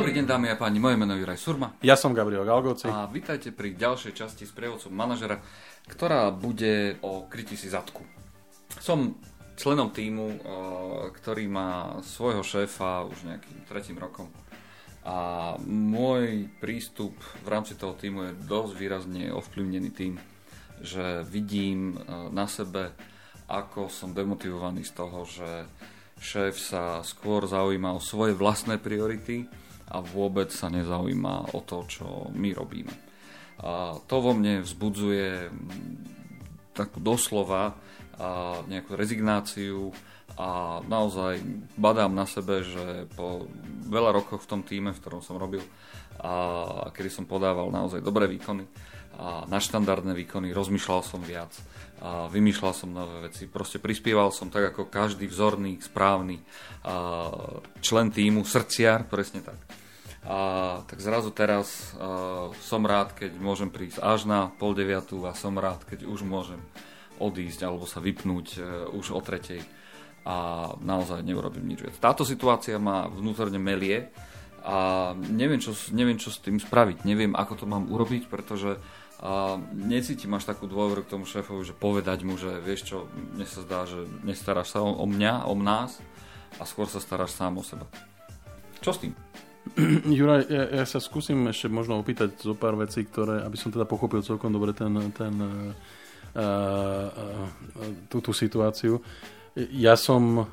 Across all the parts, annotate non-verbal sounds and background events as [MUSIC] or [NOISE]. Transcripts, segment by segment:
Dobrý deň dámy a páni, moje meno je Juraj Surma. Ja som Gabriel Galgoci. A vítajte pri ďalšej časti s prievodcom manažera, ktorá bude o krytí si zadku. Som členom týmu, ktorý má svojho šéfa už nejakým tretím rokom. A môj prístup v rámci toho týmu je dosť výrazne ovplyvnený tým, že vidím na sebe, ako som demotivovaný z toho, že šéf sa skôr zaujíma o svoje vlastné priority a vôbec sa nezaujíma o to, čo my robíme. A to vo mne vzbudzuje takú doslova a nejakú rezignáciu a naozaj badám na sebe, že po veľa rokoch v tom týme, v ktorom som robil a kedy som podával naozaj dobré výkony a na štandardné výkony, rozmýšľal som viac a vymýšľal som nové veci. Proste prispieval som tak ako každý vzorný, správny člen týmu, srdciar, presne tak. A, tak zrazu teraz a, som rád, keď môžem prísť až na pol deviatu a som rád, keď už môžem odísť alebo sa vypnúť e, už o tretej a naozaj neurobím nič viac. Táto situácia ma vnútorne melie a neviem čo, neviem, čo s tým spraviť. Neviem, ako to mám urobiť, pretože a necítim až takú dôveru k tomu šéfovi, že povedať mu, že vieš čo, mne sa zdá, že nestaráš sa o, mňa, o nás a skôr sa staráš sám o seba. Čo s tým? [CLEARS THROAT] Juraj, ja, ja sa skúsim ešte možno opýtať zo pár vecí, ktoré, aby som teda pochopil celkom dobre ten, ten, uh, uh, tú, tú situáciu. Ja som uh,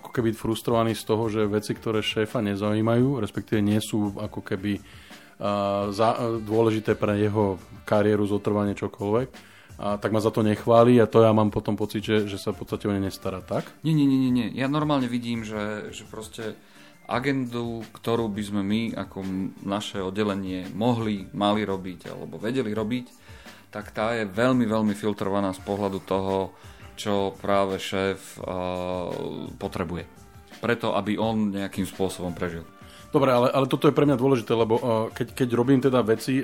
ako keby frustrovaný z toho, že veci, ktoré šéfa nezaujímajú, respektíve nie sú ako keby uh, za, uh, dôležité pre jeho kariéru, zotrvanie, čokoľvek, a tak ma za to nechváli a to ja mám potom pocit, že, že sa v podstate o ne nestará, tak? Nie, nie, nie, nie. Ja normálne vidím, že, že proste agendu, ktorú by sme my ako naše oddelenie mohli, mali robiť alebo vedeli robiť, tak tá je veľmi, veľmi filtrovaná z pohľadu toho, čo práve šéf uh, potrebuje. Preto, aby on nejakým spôsobom prežil. Dobre, ale, ale toto je pre mňa dôležité, lebo uh, keď, keď robím teda veci,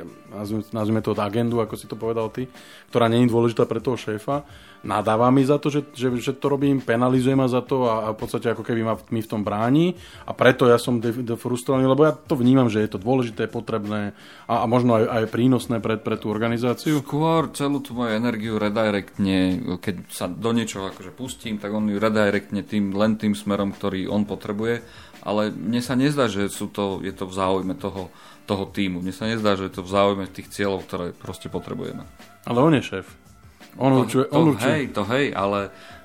nazvime to agendu, ako si to povedal ty, ktorá je dôležitá pre toho šéfa, nadáva mi za to, že, že, že to robím, penalizuje ma za to a, a v podstate ako keby ma mi v tom bráni a preto ja som defrustrovaný, lebo ja to vnímam, že je to dôležité, potrebné a, a možno aj, aj prínosné pre, pre tú organizáciu. Skôr celú tú moju energiu redirectne, keď sa do niečoho akože pustím, tak on ju redirectne tým, len tým smerom, ktorý on potrebuje, ale mne sa nezdá, že sú to, je to v záujme toho, toho týmu. Mne sa nezdá, že je to v záujme tých cieľov, ktoré proste potrebujeme. Ale on je šéf. On to, určuje, on to, určuje. Hej, to hej, ale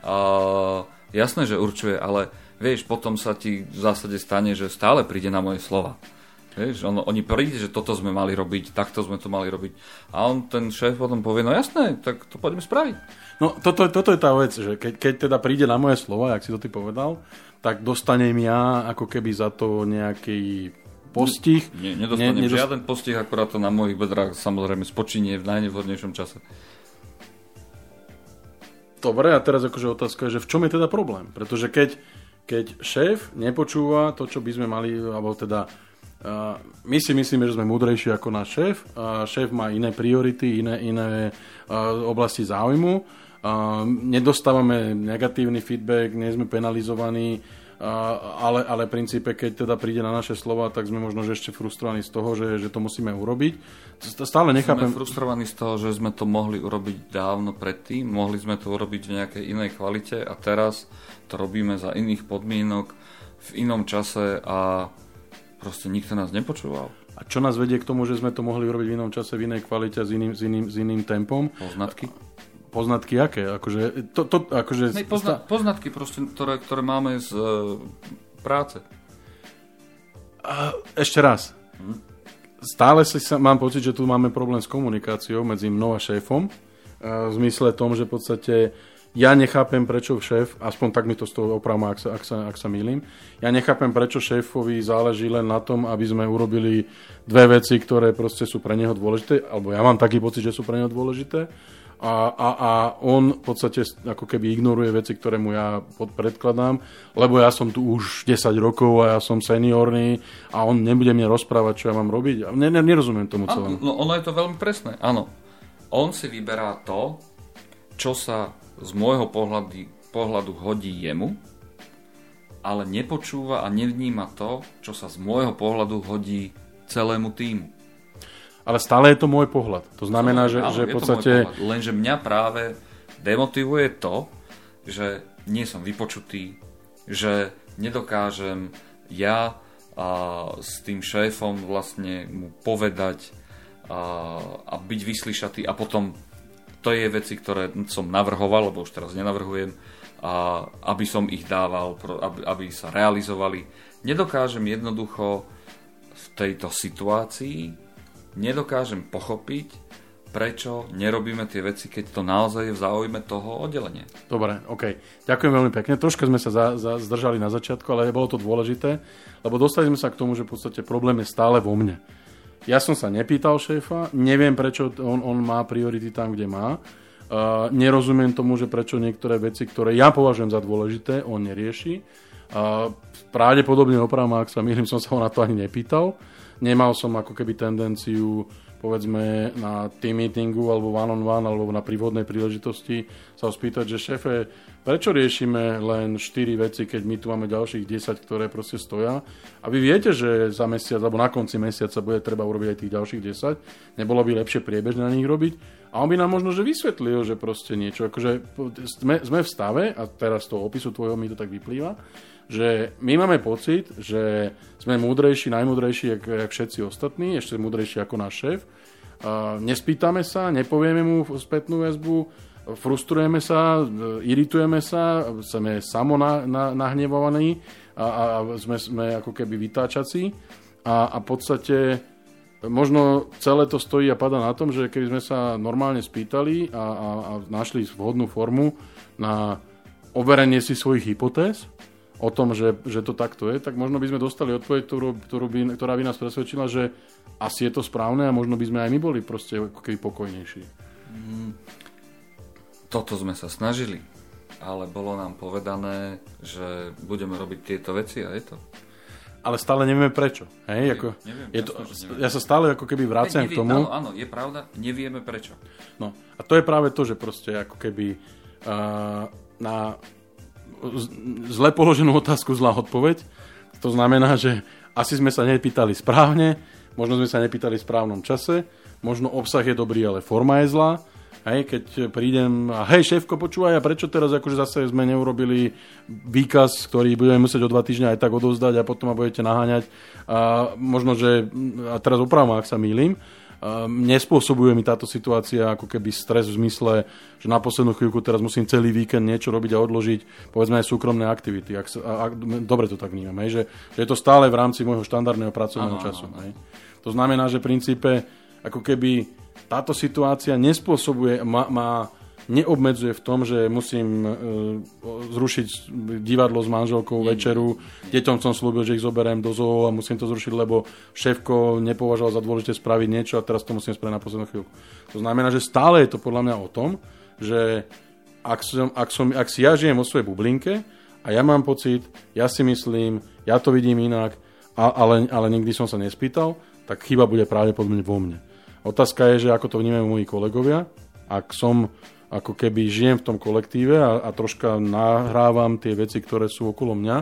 uh, jasné, že určuje, ale vieš, potom sa ti v zásade stane, že stále príde na moje slova. Vieš, on, oni príde, že toto sme mali robiť, takto sme to mali robiť. A on, ten šéf potom povie, no jasné, tak to poďme spraviť. No toto, toto je tá vec, že keď, keď teda príde na moje slova, jak si to ty povedal, tak dostanem ja ako keby za to nejaký postih. Nie, nedostanem ne, nedost... žiaden postih, akorát to na mojich bedrách samozrejme spočinie v najnevhodnejšom čase. Dobre, a teraz akože otázka je, že v čom je teda problém? Pretože keď, keď šéf nepočúva to, čo by sme mali, alebo teda uh, my si myslíme, že sme múdrejší ako náš šéf, a šéf má iné priority, iné, iné uh, oblasti záujmu, uh, nedostávame negatívny feedback, nie sme penalizovaní, ale, ale v princípe, keď teda príde na naše slova, tak sme možno že ešte frustrovaní z toho, že, že to musíme urobiť. Stále nechápem... Sme frustrovaní z toho, že sme to mohli urobiť dávno predtým, mohli sme to urobiť v nejakej inej kvalite a teraz to robíme za iných podmienok, v inom čase a proste nikto nás nepočúval. A čo nás vedie k tomu, že sme to mohli urobiť v inom čase, v inej kvalite a s iným, s iným, s iným tempom? Poznatky? Poznatky aké? Akože, to, to, akože Nej, pozna, poznatky, proste, ktoré, ktoré máme z uh, práce. A, ešte raz. Hm? Stále si sa, mám pocit, že tu máme problém s komunikáciou medzi mnou a šéfom. A v zmysle tom, že v podstate ja nechápem, prečo šéf, aspoň tak mi to z toho opravma, ak sa, ak, sa, ak sa mýlim, ja nechápem, prečo šéfovi záleží len na tom, aby sme urobili dve veci, ktoré proste sú pre neho dôležité, alebo ja mám taký pocit, že sú pre neho dôležité a, a, a on v podstate ako keby ignoruje veci, ktoré mu ja predkladám, lebo ja som tu už 10 rokov a ja som seniorný a on nebude mne rozprávať, čo ja mám robiť. Ne, ne, nerozumiem tomu celému. No, ono je to veľmi presné, áno. On si vyberá to, čo sa z môjho pohľadu, pohľadu hodí jemu ale nepočúva a nevníma to, čo sa z môjho pohľadu hodí celému týmu. Ale stále je to môj pohľad. To znamená, že, Áno, že v podstate... Lenže mňa práve demotivuje to, že nie som vypočutý, že nedokážem ja a, s tým šéfom vlastne mu povedať a, a byť vyslyšatý a potom to je veci, ktoré som navrhoval, lebo už teraz nenavrhujem, a aby som ich dával, aby, aby sa realizovali. Nedokážem jednoducho v tejto situácii, nedokážem pochopiť, prečo nerobíme tie veci, keď to naozaj je v záujme toho oddelenia. Dobre, OK. Ďakujem veľmi pekne. Troška sme sa za, za, zdržali na začiatku, ale bolo to dôležité, lebo dostali sme sa k tomu, že v podstate problém je stále vo mne. Ja som sa nepýtal šéfa, neviem, prečo on, on má priority tam, kde má. Uh, nerozumiem tomu, že prečo niektoré veci, ktoré ja považujem za dôležité, on nerieši. Uh, pravdepodobne opravom, ak sa milím, som sa ho na to ani nepýtal. Nemal som ako keby tendenciu povedzme na team meetingu alebo one on one alebo na prívodnej príležitosti sa spýtať, že šéfe, prečo riešime len 4 veci, keď my tu máme ďalších 10, ktoré proste stoja. A vy viete, že za mesiac alebo na konci mesiaca bude treba urobiť aj tých ďalších 10. Nebolo by lepšie priebežne na nich robiť? A on by nám možno, že vysvetlil, že proste niečo, akože sme, sme v stave, a teraz z toho opisu tvojho mi to tak vyplýva, že my máme pocit, že sme múdrejší, najmúdrejší, jak, jak všetci ostatní, ešte múdrejší ako náš šéf. Uh, nespýtame sa, nepovieme mu spätnú väzbu, frustrujeme sa, iritujeme sa, sme samo na, na, nahnevovaní a, a sme, sme ako keby vytáčací a, a v podstate možno celé to stojí a pada na tom, že keby sme sa normálne spýtali a, a, a našli vhodnú formu na overenie si svojich hypotéz, o tom, že, že to takto je, tak možno by sme dostali odpoveď, ktorú, ktorú by, ktorá by nás presvedčila, že asi je to správne a možno by sme aj my boli proste ako keby pokojnejší. Mm, toto sme sa snažili, ale bolo nám povedané, že budeme robiť tieto veci a je to. Ale stále nevieme prečo. Hej? Neviem, ako, neviem, je to, neviem. ja sa stále ako keby vraciam k tomu. Áno, áno, je pravda, nevieme prečo. No, a to je práve to, že proste ako keby uh, na zle položenú otázku zlá odpoveď. To znamená, že asi sme sa nepýtali správne, možno sme sa nepýtali v správnom čase, možno obsah je dobrý, ale forma je zlá. Hej, keď prídem a hej, šéfko, počúvaj, a prečo teraz akože zase sme neurobili výkaz, ktorý budeme musieť o dva týždňa aj tak odovzdať a potom ma budete naháňať. A možno, že, a teraz opravom, ak sa mýlim, Ehm, nespôsobuje mi táto situácia ako keby stres v zmysle, že na poslednú chvíľku teraz musím celý víkend niečo robiť a odložiť, povedzme aj súkromné aktivity. Ak, a, dobre to tak vnímam, že, že je to stále v rámci môjho štandardného pracovného ano, času. Ano. Hej. To znamená, že v princípe ako keby táto situácia nespôsobuje, má, má neobmedzuje v tom, že musím e, zrušiť divadlo s manželkou, nie, večeru. Deťom som slúbil, že ich zoberiem do zoo a musím to zrušiť, lebo šéfko nepovažoval za dôležité spraviť niečo a teraz to musím spraviť na poslednú chvíľku. To znamená, že stále je to podľa mňa o tom, že ak, som, ak, som, ak si ja žijem vo svojej bublinke a ja mám pocit, ja si myslím, ja to vidím inak, a, ale, ale nikdy som sa nespýtal, tak chyba bude pravdepodobne vo mne. Otázka je, že ako to vnímajú moji kolegovia. Ak som ako keby žijem v tom kolektíve a, a troška nahrávam tie veci, ktoré sú okolo mňa,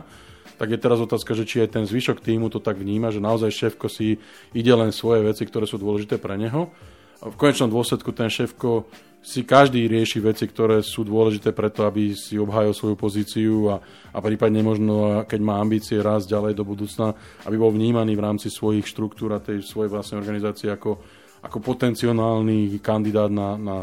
tak je teraz otázka, že či aj ten zvyšok týmu to tak vníma, že naozaj šéfko si ide len svoje veci, ktoré sú dôležité pre neho. A v konečnom dôsledku ten šéfko si každý rieši veci, ktoré sú dôležité preto, aby si obhájil svoju pozíciu a, a prípadne možno, keď má ambície rásť ďalej do budúcna, aby bol vnímaný v rámci svojich štruktúr a tej svojej vlastnej organizácie ako, ako potenciálny kandidát na, na,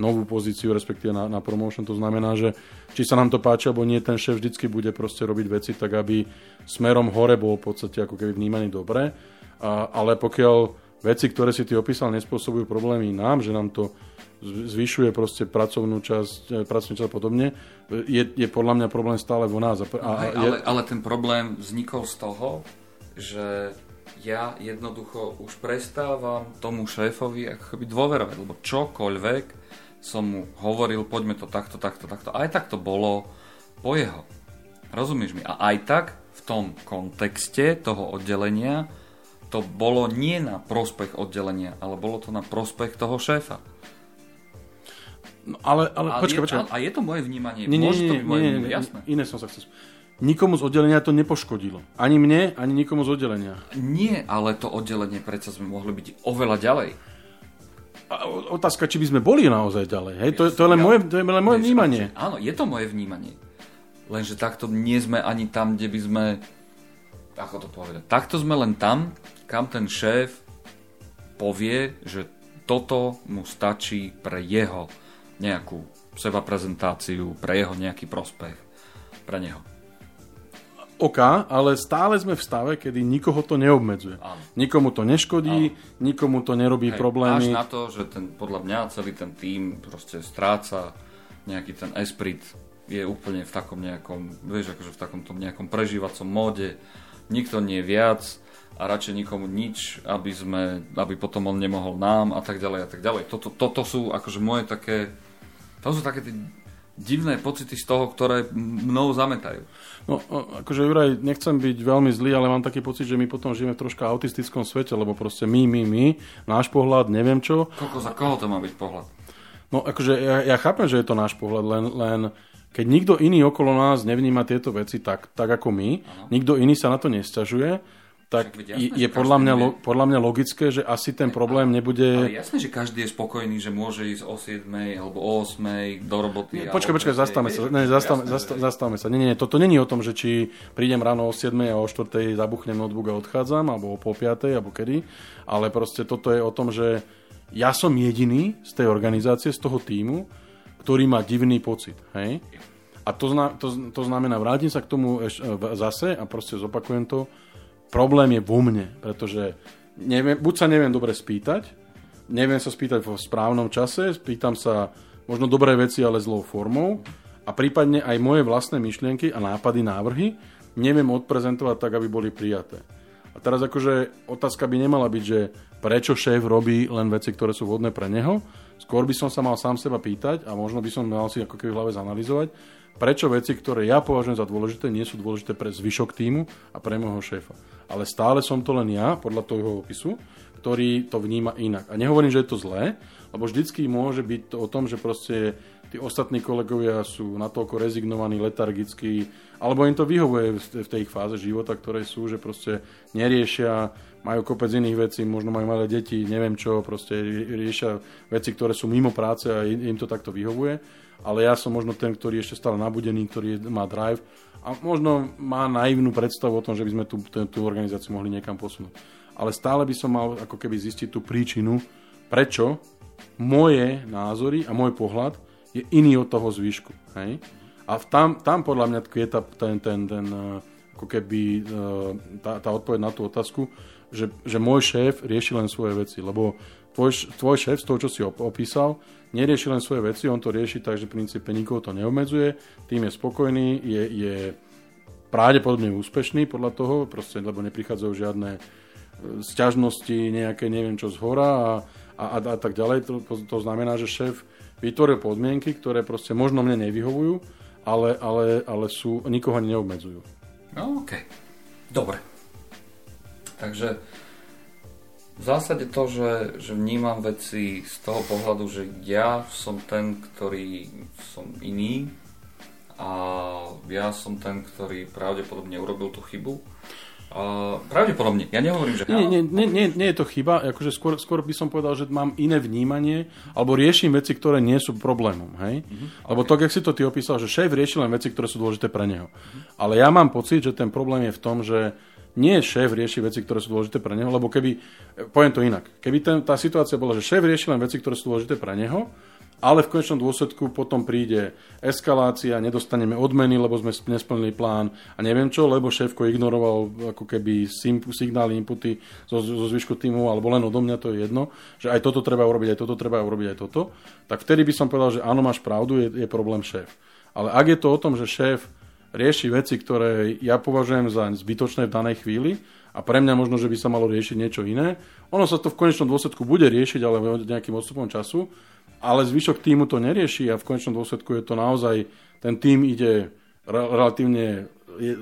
novú pozíciu, respektíve na, na promotion. To znamená, že či sa nám to páči, alebo nie, ten šéf vždycky bude proste robiť veci tak, aby smerom hore bol v podstate ako keby vnímaný dobre. A, ale pokiaľ veci, ktoré si ty opísal, nespôsobujú problémy nám, že nám to zvyšuje proste pracovnú časť, e, pracovnú časť a podobne, je, je podľa mňa problém stále vo nás. A, a, Hej, je... ale, ale ten problém vznikol z toho, že ja jednoducho už prestávam tomu šéfovi akoby dôverovať, lebo čokoľvek som mu hovoril, poďme to takto, takto, takto. Aj tak to bolo po jeho. Rozumieš mi? A aj tak v tom kontexte toho oddelenia to bolo nie na prospech oddelenia, ale bolo to na prospech toho šéfa. No, ale, ale a počkaj, je, počkaj. A, a je to moje vnímanie. Nie, nie, nie, nie, vnímanie, nie, jasné. Iné som sa chcel... nikomu z oddelenia to nepoškodilo. Ani mne, ani nikomu z oddelenia. Nie, ale to oddelenie predsa sme mohli byť oveľa ďalej. A otázka, či by sme boli naozaj ďalej. Hej? To, to, je len moje, to je len moje vnímanie. Áno, je to moje vnímanie. Lenže takto nie sme ani tam, kde by sme... Ako to povedať? Takto sme len tam, kam ten šéf povie, že toto mu stačí pre jeho nejakú seba prezentáciu, pre jeho nejaký prospech, pre neho. OK, ale stále sme v stave, kedy nikoho to neobmedzuje. Áno. Nikomu to neškodí, Áno. nikomu to nerobí Hej, problémy. Až na to, že ten, podľa mňa celý ten tým proste stráca nejaký ten esprit, je úplne v takom nejakom, vieš, akože v takom tom nejakom prežívacom móde, nikto nie viac a radšej nikomu nič, aby sme, aby potom on nemohol nám a tak ďalej a tak ďalej. Toto, toto sú akože moje také, to sú také tie divné pocity z toho, ktoré mnou zametajú. No, akože Juraj, nechcem byť veľmi zlý, ale mám taký pocit, že my potom žijeme v troška autistickom svete, lebo proste my, my, my, náš pohľad, neviem čo. Koľko za koho to má byť pohľad? No, akože ja, ja chápem, že je to náš pohľad, len, len keď nikto iný okolo nás nevníma tieto veci tak, tak ako my, ano. nikto iný sa na to nesťažuje, tak jasné, je podľa mňa, lo, podľa mňa logické, že asi ten problém nebude... Ale jasné, že každý je spokojný, že môže ísť o 7 alebo o 8 do roboty. Nie, počkaj, počkaj, zastavme sa. Ne, zastavme, jasné, zastavme sa. Nie, nie, toto není o tom, že či prídem ráno o 7 a o 4 zabuchnem notebook a odchádzam, alebo o pol 5, alebo kedy. Ale proste toto je o tom, že ja som jediný z tej organizácie, z toho týmu, ktorý má divný pocit. Hej? A to, zna, to, to znamená, vrátim sa k tomu eš, zase a proste zopakujem to, problém je vo mne, pretože neviem, buď sa neviem dobre spýtať, neviem sa spýtať v správnom čase, spýtam sa možno dobré veci, ale zlou formou a prípadne aj moje vlastné myšlienky a nápady, návrhy neviem odprezentovať tak, aby boli prijaté. A teraz akože otázka by nemala byť, že prečo šéf robí len veci, ktoré sú vhodné pre neho. Skôr by som sa mal sám seba pýtať a možno by som mal si ako keby v hlave zanalizovať, prečo veci, ktoré ja považujem za dôležité, nie sú dôležité pre zvyšok týmu a pre môjho šéfa. Ale stále som to len ja, podľa toho opisu, ktorý to vníma inak. A nehovorím, že je to zlé, lebo vždycky môže byť to o tom, že proste tí ostatní kolegovia sú natoľko rezignovaní, letargickí, alebo im to vyhovuje v tej fáze života, ktoré sú, že proste neriešia, majú kopec iných vecí, možno majú malé deti, neviem čo, proste riešia veci, ktoré sú mimo práce a im to takto vyhovuje ale ja som možno ten, ktorý ešte stále nabudený, ktorý má drive a možno má naivnú predstavu o tom, že by sme tú, tú, tú organizáciu mohli niekam posunúť. Ale stále by som mal ako keby zistiť tú príčinu, prečo moje názory a môj pohľad je iný od toho zvyšku. Hej? A tam, tam podľa mňa je tá, ten, ten, ten, eh, ako keby eh, tá, tá odpoveď na tú otázku, že, že môj šéf rieši len svoje veci, lebo tvoj, tvoj šéf z toho, čo si opísal, nerieši len svoje veci, on to rieši tak, že v princípe nikoho to neobmedzuje, tým je spokojný, je, je pravdepodobne úspešný podľa toho, proste, lebo neprichádzajú žiadne e, sťažnosti, nejaké neviem čo z hora a, a, a, a tak ďalej. To, to znamená, že šéf vytvoril podmienky, ktoré proste možno mne nevyhovujú, ale, ale, ale sú, nikoho neobmedzujú. No, OK. Dobre. Takže v zásade to, že, že vnímam veci z toho pohľadu, že ja som ten, ktorý som iný a ja som ten, ktorý pravdepodobne urobil tú chybu. Uh, pravdepodobne, ja nehovorím, že... Nie, nie, nie, nie, nie je to chyba, akože skôr, skôr by som povedal, že mám iné vnímanie, alebo riešim veci, ktoré nie sú problémom, hej? Uh-huh, Alebo okay. to, jak si to ty opísal, že šéf rieši len veci, ktoré sú dôležité pre neho. Uh-huh. Ale ja mám pocit, že ten problém je v tom, že nie šéf rieši veci, ktoré sú dôležité pre neho, lebo keby, poviem to inak, keby ten, tá situácia bola, že šéf rieši len veci, ktoré sú dôležité pre neho, ale v konečnom dôsledku potom príde eskalácia, nedostaneme odmeny, lebo sme nesplnili plán a neviem čo, lebo šéfko ignoroval ako keby signály, inputy zo, zo zvyšku týmu, alebo len odo mňa, to je jedno, že aj toto treba urobiť, aj toto treba urobiť, aj toto, tak vtedy by som povedal, že áno, máš pravdu, je, je problém šéf. Ale ak je to o tom, že šéf rieši veci, ktoré ja považujem za zbytočné v danej chvíli a pre mňa možno, že by sa malo riešiť niečo iné. Ono sa to v konečnom dôsledku bude riešiť, ale nejakým odstupom času, ale zvyšok týmu to nerieši a v konečnom dôsledku je to naozaj, ten tým ide re- relatívne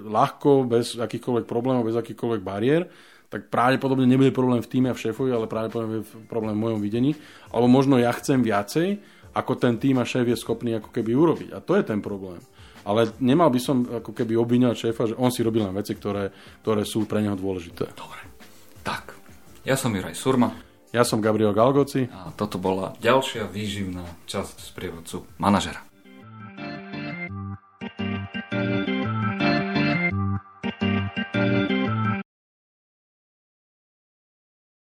ľahko, bez akýchkoľvek problémov, bez akýchkoľvek bariér, tak pravdepodobne nebude problém v týme a v šéfovi, ale pravdepodobne je problém v mojom videní. Alebo možno ja chcem viacej, ako ten tým a šéf je schopný ako keby urobiť. A to je ten problém. Ale nemal by som ako keby obviňovať šéfa, že on si robil len veci, ktoré, ktoré sú pre neho dôležité. Dobre. Tak, ja som Juraj Surma. Ja som Gabriel Galgoci. A toto bola ďalšia výživná časť z prievodcu manažera.